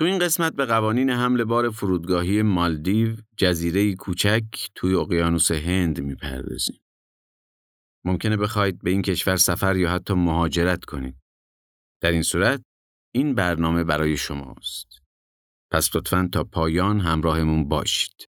تو این قسمت به قوانین حمل بار فرودگاهی مالدیو جزیره کوچک توی اقیانوس هند می‌پردازیم. ممکنه بخواید به این کشور سفر یا حتی مهاجرت کنید. در این صورت این برنامه برای شماست. پس لطفاً تا پایان همراهمون باشید.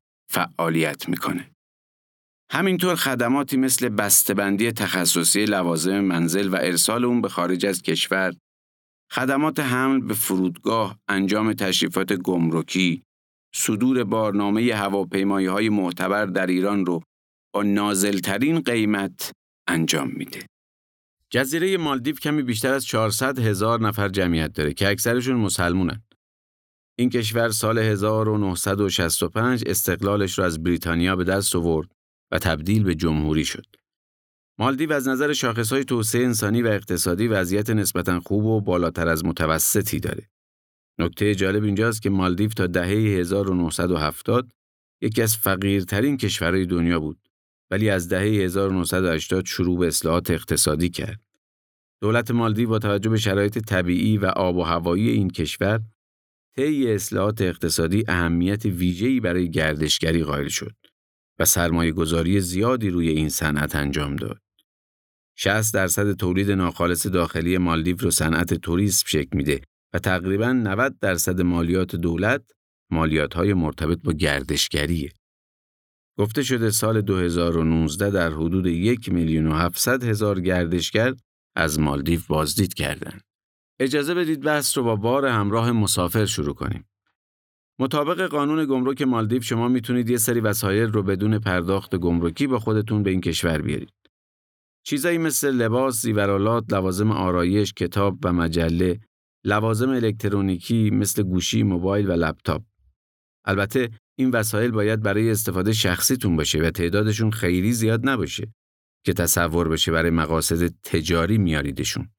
فعالیت می‌کنه. همینطور خدماتی مثل بسته‌بندی تخصصی لوازم منزل و ارسال اون به خارج از کشور، خدمات حمل به فرودگاه، انجام تشریفات گمرکی، صدور بارنامه هواپیمایی های معتبر در ایران رو با نازلترین قیمت انجام میده. جزیره مالدیو کمی بیشتر از 400 هزار نفر جمعیت داره که اکثرشون مسلمونن. این کشور سال 1965 استقلالش را از بریتانیا به دست آورد و تبدیل به جمهوری شد. مالدیو از نظر شاخصهای توسعه انسانی و اقتصادی وضعیت نسبتا خوب و بالاتر از متوسطی داره. نکته جالب اینجاست که مالدیو تا دهه 1970 یکی از فقیرترین کشورهای دنیا بود ولی از دهه 1980 شروع به اصلاحات اقتصادی کرد. دولت مالدیو با توجه به شرایط طبیعی و آب و هوایی این کشور طی اصلاحات اقتصادی اهمیت ویژه‌ای برای گردشگری قائل شد و سرمایه گذاری زیادی روی این صنعت انجام داد. 60 درصد تولید ناخالص داخلی مالدیو رو صنعت توریسم شکل میده و تقریبا 90 درصد مالیات دولت مالیات های مرتبط با گردشگریه. گفته شده سال 2019 در حدود یک میلیون و 700 هزار گردشگر از مالدیو بازدید کردند. اجازه بدید بحث رو با بار همراه مسافر شروع کنیم. مطابق قانون گمرک مالدیو شما می‌تونید یه سری وسایل رو بدون پرداخت گمرکی با خودتون به این کشور بیارید. چیزایی مثل لباس، زیورالات، لوازم آرایش، کتاب و مجله، لوازم الکترونیکی مثل گوشی، موبایل و لپتاپ. البته این وسایل باید برای استفاده شخصیتون باشه و تعدادشون خیلی زیاد نباشه که تصور بشه برای مقاصد تجاری میاریدشون.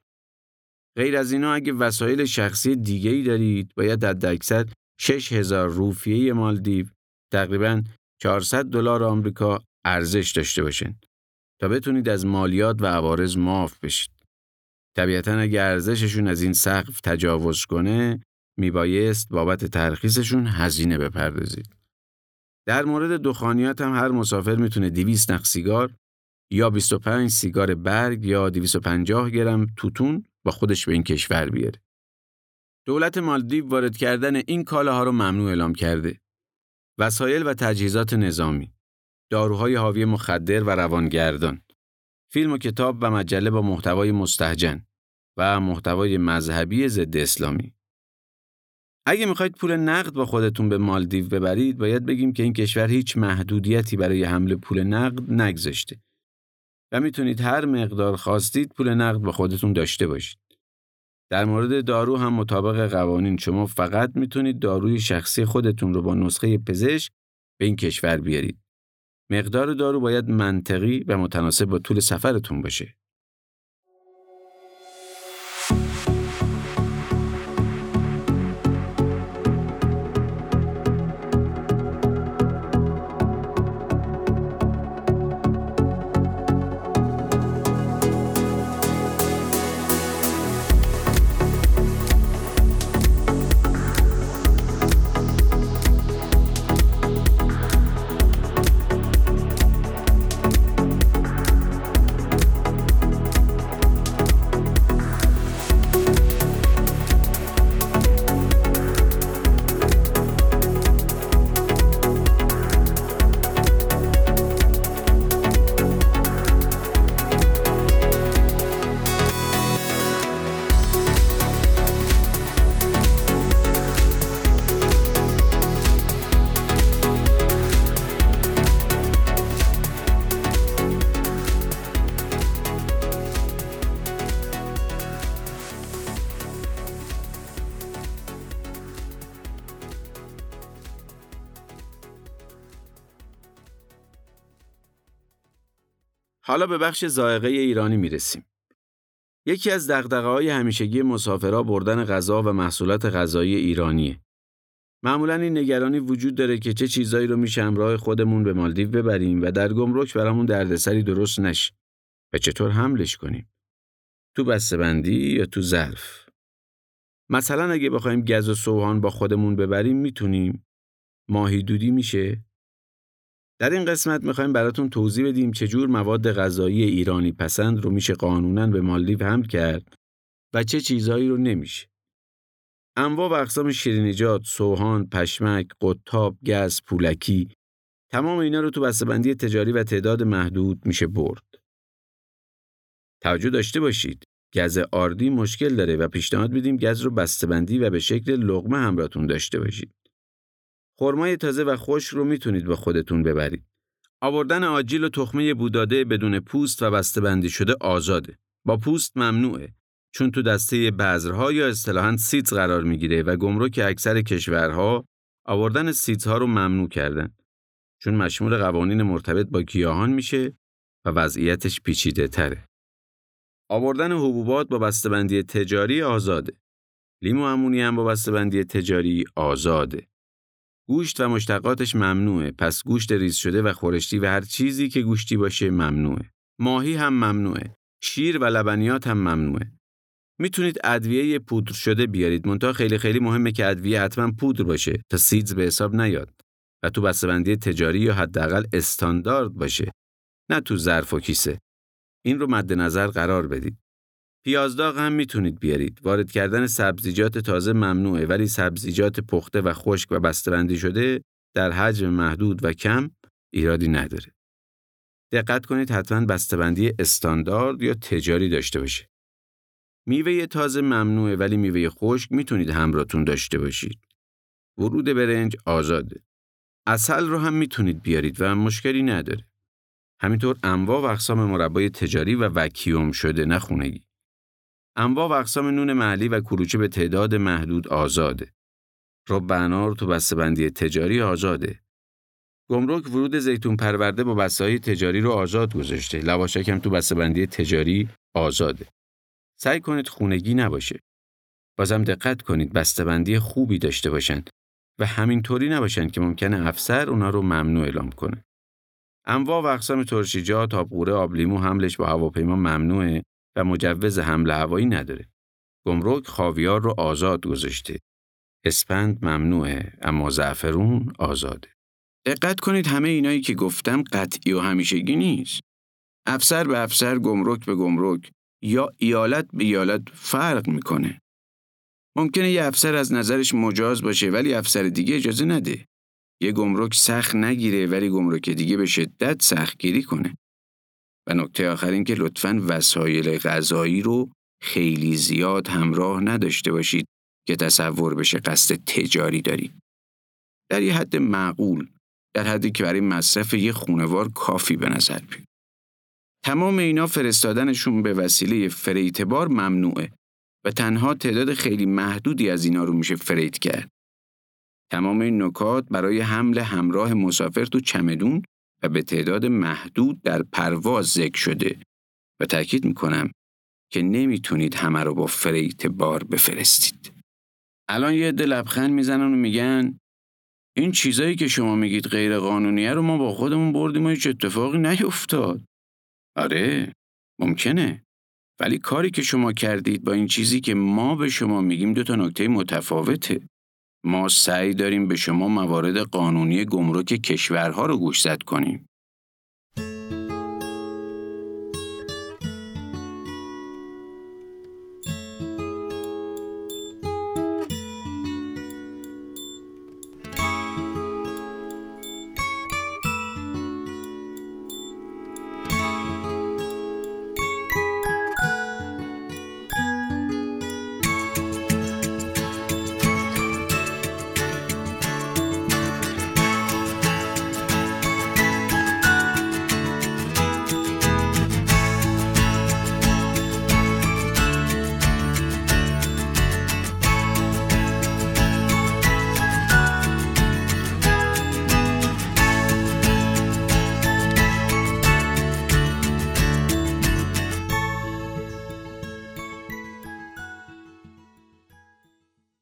غیر از اینا اگه وسایل شخصی دیگه ای دارید باید حد اکثر 6000 روفیه مالدیو تقریبا 400 دلار آمریکا ارزش داشته باشین تا بتونید از مالیات و عوارض معاف بشید. طبیعتا اگه ارزششون از این سقف تجاوز کنه میبایست بابت ترخیصشون هزینه بپردازید. در مورد دخانیات هم هر مسافر می‌تونه 200 نخ سیگار یا 25 سیگار برگ یا 250 گرم توتون با خودش به این کشور بیاره. دولت مالدیو وارد کردن این کالاها رو ممنوع اعلام کرده. وسایل و تجهیزات نظامی، داروهای حاوی مخدر و روانگردان، فیلم و کتاب و مجله با محتوای مستهجن و محتوای مذهبی ضد اسلامی. اگه می‌خواید پول نقد با خودتون به مالدیو ببرید باید بگیم که این کشور هیچ محدودیتی برای حمل پول نقد نگذاشته و می‌تونید هر مقدار خواستید پول نقد با خودتون داشته باشید. در مورد دارو هم مطابق قوانین شما فقط می‌تونید داروی شخصی خودتون رو با نسخه پزشک به این کشور بیارید. مقدار دارو باید منطقی و متناسب با طول سفرتون باشه. حالا به بخش زائقه ایرانی می‌رسیم. یکی از های همیشگی مسافرها بردن غذا و محصولات غذایی ایرانیه. معمولا این نگرانی وجود داره که چه چیزایی رو میشه همراه خودمون به مالدیو ببریم و در گمرک برامون دردسری درست نشه و چطور حملش کنیم. تو بسته‌بندی یا تو ظرف. مثلا اگه بخوایم گز و سوهان با خودمون ببریم می‌تونیم ماهی دودی میشه در این قسمت می‌خوایم براتون توضیح بدیم چجور مواد غذایی ایرانی پسند رو میشه قانونا به مالدیو حمل کرد و چه چیزهایی رو نمیشه. انواع و اقسام شیرینیجات، سوهان، پشمک، قطاب، گز، پولکی تمام اینا رو تو بسته‌بندی تجاری و تعداد محدود میشه برد. توجه داشته باشید. گز آردی مشکل داره و پیشنهاد میدیم گز رو بسته‌بندی و به شکل لغمه همراهتون داشته باشید. خرمای تازه و خوش رو می‌تونید با خودتون ببرید. آوردن آجیل و تخمه بوداده بدون پوست و بسته‌بندی شده آزاده. با پوست ممنوعه چون تو دسته بذرها یا اصطلاحاً سیتز قرار می‌گیره و گمرک اکثر کشورها آوردن سیتزها رو ممنوع کردن چون مشمول قوانین مرتبط با گیاهان میشه و وضعیتش پیچیده تره. آوردن حبوبات با بسته‌بندی تجاری آزاده. لیمو امونی هم با بسته‌بندی تجاری آزاده. گوشت و مشتقاتش ممنوعه. پس گوشت ریز شده و خورشتی و هر چیزی که گوشتی باشه ممنوعه. ماهی هم ممنوعه. شیر و لبنیات هم ممنوعه. می‌تونید ادویه پودر شده بیارید. منتها خیلی خیلی مهمه که ادویه حتما پودر باشه. تا سیدز به حساب نیاد. و تو بسته‌بندی تجاری یا حداقل استاندارد باشه. نه تو ظرف و کیسه. این رو مد نظر قرار بدید. پیازداغ هم می‌تونید بیارید. وارد کردن سبزیجات تازه ممنوعه ولی سبزیجات پخته و خشک و بسته‌بندی شده در حجم محدود و کم ایرادی نداره. دقت کنید حتما بسته‌بندی استاندارد یا تجاری داشته باشه. میوه تازه ممنوعه ولی میوه خشک می‌تونید همراهتون داشته باشید. ورود برنج آزاده. اصل رو هم می‌تونید بیارید و مشکلی نداره. همینطور انواع و اقسام مربای تجاری و وکیوم شده نه خونگی. انواع و اقسام نون محلی و کلوچه به تعداد محدود آزاده. رب انار تو بسته‌بندی تجاری آزاده. گمرک ورود زیتون پرورده با بسته تجاری رو آزاد گذاشته. لواشک هم تو بسته‌بندی تجاری آزاده. سعی کنید خونگی نباشه. بازم دقت کنید بسته‌بندی خوبی داشته باشند و همینطوری نباشند که ممکنه افسر اونا رو ممنوع اعلام کنه. انواع و اقسام ترشیجات، آبقوره، آبلیمو حملش با هواپیما ممنوعه و مجوز حمل هوایی نداره. گمرک خاویار رو آزاد گذاشته. اسپند ممنوعه اما زعفرون آزاده. دقت کنید همه اینایی که گفتم قطعی و همیشگی نیست. افسر به افسر گمرک به گمرک یا ایالت به ایالت فرق می‌کنه. ممکنه یه افسر از نظرش مجاز باشه ولی افسر دیگه اجازه نده. یه گمرک سخت نگیره ولی گمرک دیگه به شدت سخت گیری کنه. و نکته آخر این که لطفاً وسایل غذایی رو خیلی زیاد همراه نداشته باشید که تصور بشه قصد تجاری دارید. در یه حد معقول، در حدی که برای مصرف یه خونوار کافی به نظر بیاد. تمام اینا فرستادنشون به وسیله فریتبار ممنوعه و تنها تعداد خیلی محدودی از اینا رو میشه فریت کرد. تمام این نکات برای حمل همراه مسافر تو چمدون و به تعداد محدود در پرواز ذکر شده و تاکید می‌کنم که نمی‌تونید همه رو با فریت بار بفرستید. الان یه عده لبخند می‌زنن و میگن این چیزایی که شما میگید غیر قانونیه رو ما با خودمون بردیم و هیچ اتفاقی نیفتاد. آره ممکنه ولی کاری که شما کردید با این چیزی که ما به شما میگیم دو تا نکته متفاوته. ما سعی داریم به شما موارد قانونی گمرک کشورها رو گوشزد کنیم.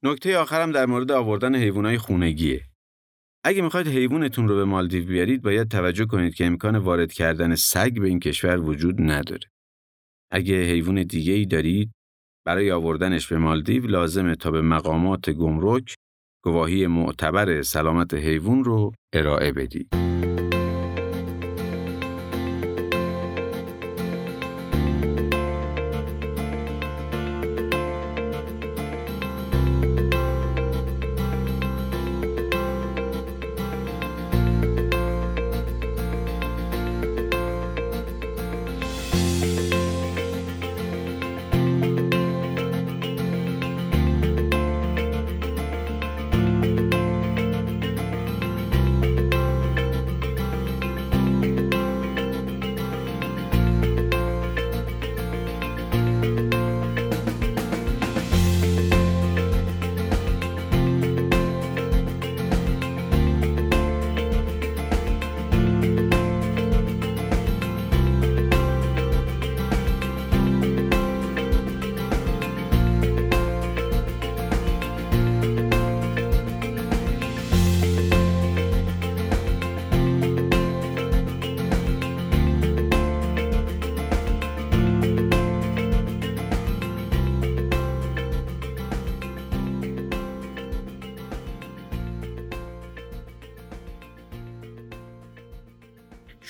نکته آخرم در مورد آوردن حیوانات خونگیه. اگه می‌خواید حیوانتون رو به مالدیو بیارید باید توجه کنید که امکان وارد کردن سگ به این کشور وجود نداره. اگه حیوان دیگه ای دارید برای آوردنش به مالدیو لازمه تا به مقامات گمرک گواهی معتبر سلامت حیوان رو ارائه بدید.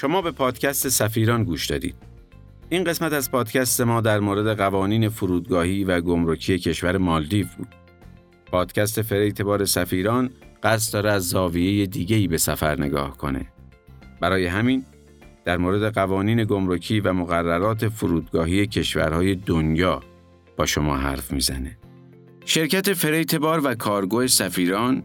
شما به پادکست سفیران گوش دادید. این قسمت از پادکست ما در مورد قوانین فرودگاهی و گمرکی کشور مالدیو بود. پادکست فریتبار سفیران قصد داره از زاویه دیگه‌ای به سفر نگاه کنه. برای همین در مورد قوانین گمرکی و مقررات فرودگاهی کشورهای دنیا با شما حرف می‌زنه. شرکت فریتبار و کارگو سفیران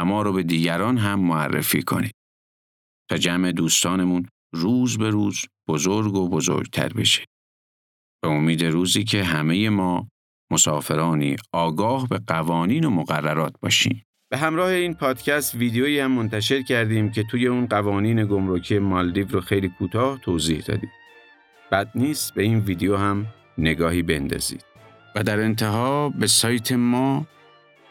و ما رو به دیگران هم معرفی کنید. تا جمع دوستانمون روز به روز بزرگ و بزرگتر بشه. به امید روزی که همه ما مسافرانی آگاه به قوانین و مقررات باشیم. به همراه این پادکست ویدیویی هم منتشر کردیم که توی اون قوانین گمرکی مالدیو رو خیلی کوتاه توضیح دادیم. بد نیست به این ویدیو هم نگاهی بندازید. و در انتها به سایت ما